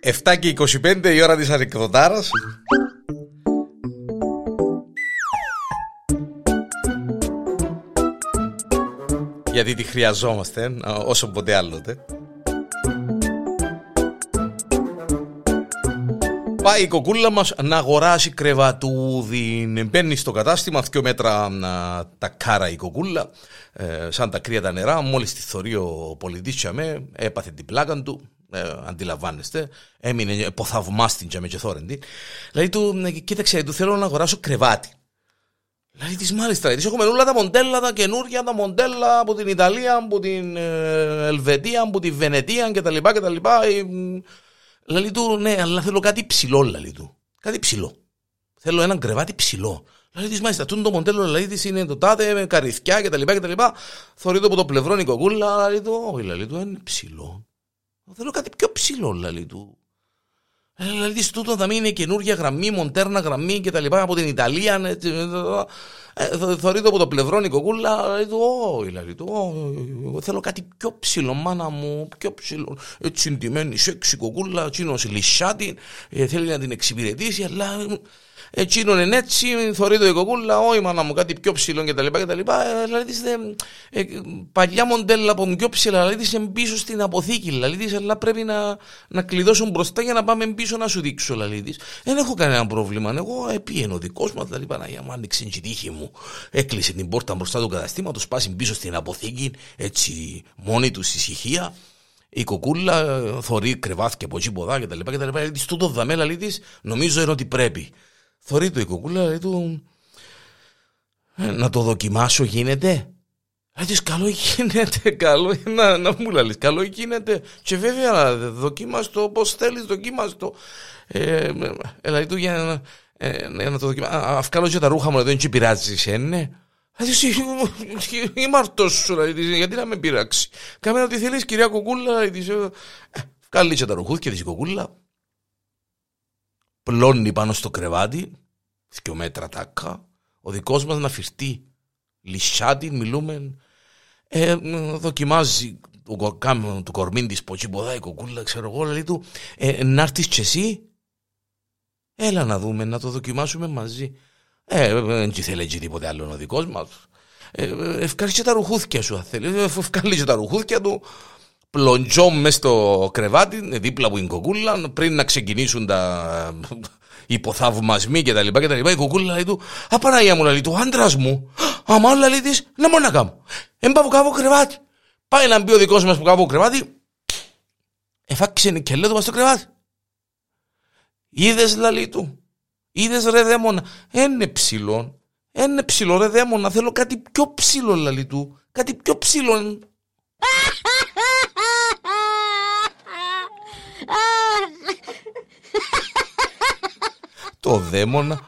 Εφτά και 25 η ώρα της ανεκδοτάρας. Γιατί τη χρειαζόμαστε όσο ποτέ άλλοτε Πάει η κοκούλα μας να αγοράσει κρεβατούδι. Μπαίνει στο κατάστημα, δύο μέτρα τα κάρα η κοκούλα, ε, σαν τα κρύα τα νερά. Μόλις τη θωρεί ο πολιτής με, έπαθε την πλάκα του, ε, αντιλαμβάνεστε. Έμεινε ποθαυμάστην και με και θόρεντη. Δηλαδή του, ε, κοίταξε, του θέλω να αγοράσω κρεβάτι. Δηλαδή της μάλιστα, της έχουμε όλα τα μοντέλα, τα καινούργια τα μοντέλα από την Ιταλία, από την ε, Ελβετία, από τη Βενετία κτλ. κτλ. Λαλή του, ναι, αλλά θέλω κάτι ψηλό, λαλή του. Κάτι ψηλό. Θέλω έναν κρεβάτι ψηλό. Λαλή τη, μάλιστα, το μοντέλο λαλή της είναι το τάδε με καρυθιά κτλ. κτλ. Θορεί το από το πλευρό η κοκούλα, λαλή του, όχι, λαλή του, είναι ψηλό. Θέλω κάτι πιο ψηλό, λαλή του. Ε, δηλαδή, τούτο θα μείνει καινούργια γραμμή, μοντέρνα γραμμή κτλ. από την Ιταλία. Ναι, ε, Θεωρεί το από το πλευρό η κοκούλα. Λέει του, Όχι, λέει του, εγώ θέλω κάτι πιο ψηλό, μάνα μου, πιο ψηλό. Έτσι ντυμένη, σεξι κοκούλα, τσίνος λυσάτη, ε, θέλει να την εξυπηρετήσει, αλλά Εκείνον είναι έτσι, θωρεί το η κοκούλα, όχι μάνα μου κάτι πιο ψηλό κτλ. κτλ. Δηλαδή, ε, παλιά μοντέλα από πιο ψηλά, δηλαδή είναι πίσω στην αποθήκη, δηλαδή αλλά πρέπει να, να κλειδώσουν μπροστά για να πάμε πίσω να σου δείξω, δηλαδή. Δεν έχω κανένα πρόβλημα, εγώ επίενω ο δικός μας, δηλαδή Παναγία μου άνοιξε την τύχη μου, έκλεισε την πόρτα μπροστά του καταστήματος, πάσει πίσω στην αποθήκη, έτσι μόνη τους ησυχία. Η κοκούλα θωρεί κρεβάθηκε από εκεί ποδά κτλ. κτλ. Στο το δαμέλα λέει νομίζω είναι ότι πρέπει. Θωρεί το η κοκούλα, λέει του, «Ε, να το δοκιμάσω γίνεται. Λέει καλό γίνεται, καλό να, να μου λέει, καλό γίνεται. Και βέβαια δοκίμαστο όπως θέλεις, δοκίμαστο. Ε, έλα, του για να, ε, να το δοκιμάσω. Αυκάλω και τα ρούχα μου, δεν τσι πειράζει, ναι. Είμαι αρτός σου, γιατί να με πειράξει. Κάμε ό,τι θέλεις, κυρία Κοκούλα. Ε, βγάλει και τα ρουχούθια της κοκούλα πλώνει πάνω στο κρεβάτι, δύο μέτρα τάκα, ο δικός μας να φυρτεί. Λυσάτη, μιλούμε. Ε, δοκιμάζει το, κάμιο του κορμίν της ποτσίποδα, η κοκούλα, ξέρω εγώ, λέει του, ε, να έρθεις κι εσύ. Έλα να δούμε, να το δοκιμάσουμε μαζί. Ε, δεν θέλει έτσι τίποτε άλλο ο δικός μας. Ε, ευχαριστεί τα ρουχούθια σου, αν θέλεις. Ε, ευχαριστεί τα ρουχούθια του πλοντζό μες στο κρεβάτι, δίπλα από την κοκούλα, πριν να ξεκινήσουν τα υποθαυμασμοί και τα λοιπά και τα λοιπά. Η κοκούλα λέει του, Απαναγία μου λέει του, άντρας μου, άμα όλα λέει της, να μόνο να κάνω. Εν πάω κάπου κρεβάτι. Πάει να μπει ο δικός μας που κάπου κρεβάτι, εφάκησε νικελέ του στο κρεβάτι. Είδες λαλή του, είδες ρε δαίμονα, είναι ψηλό, είναι ψηλό ρε δαίμονα, θέλω κάτι πιο ψηλό λαλή του, κάτι πιο ψηλό. Το δαίμονα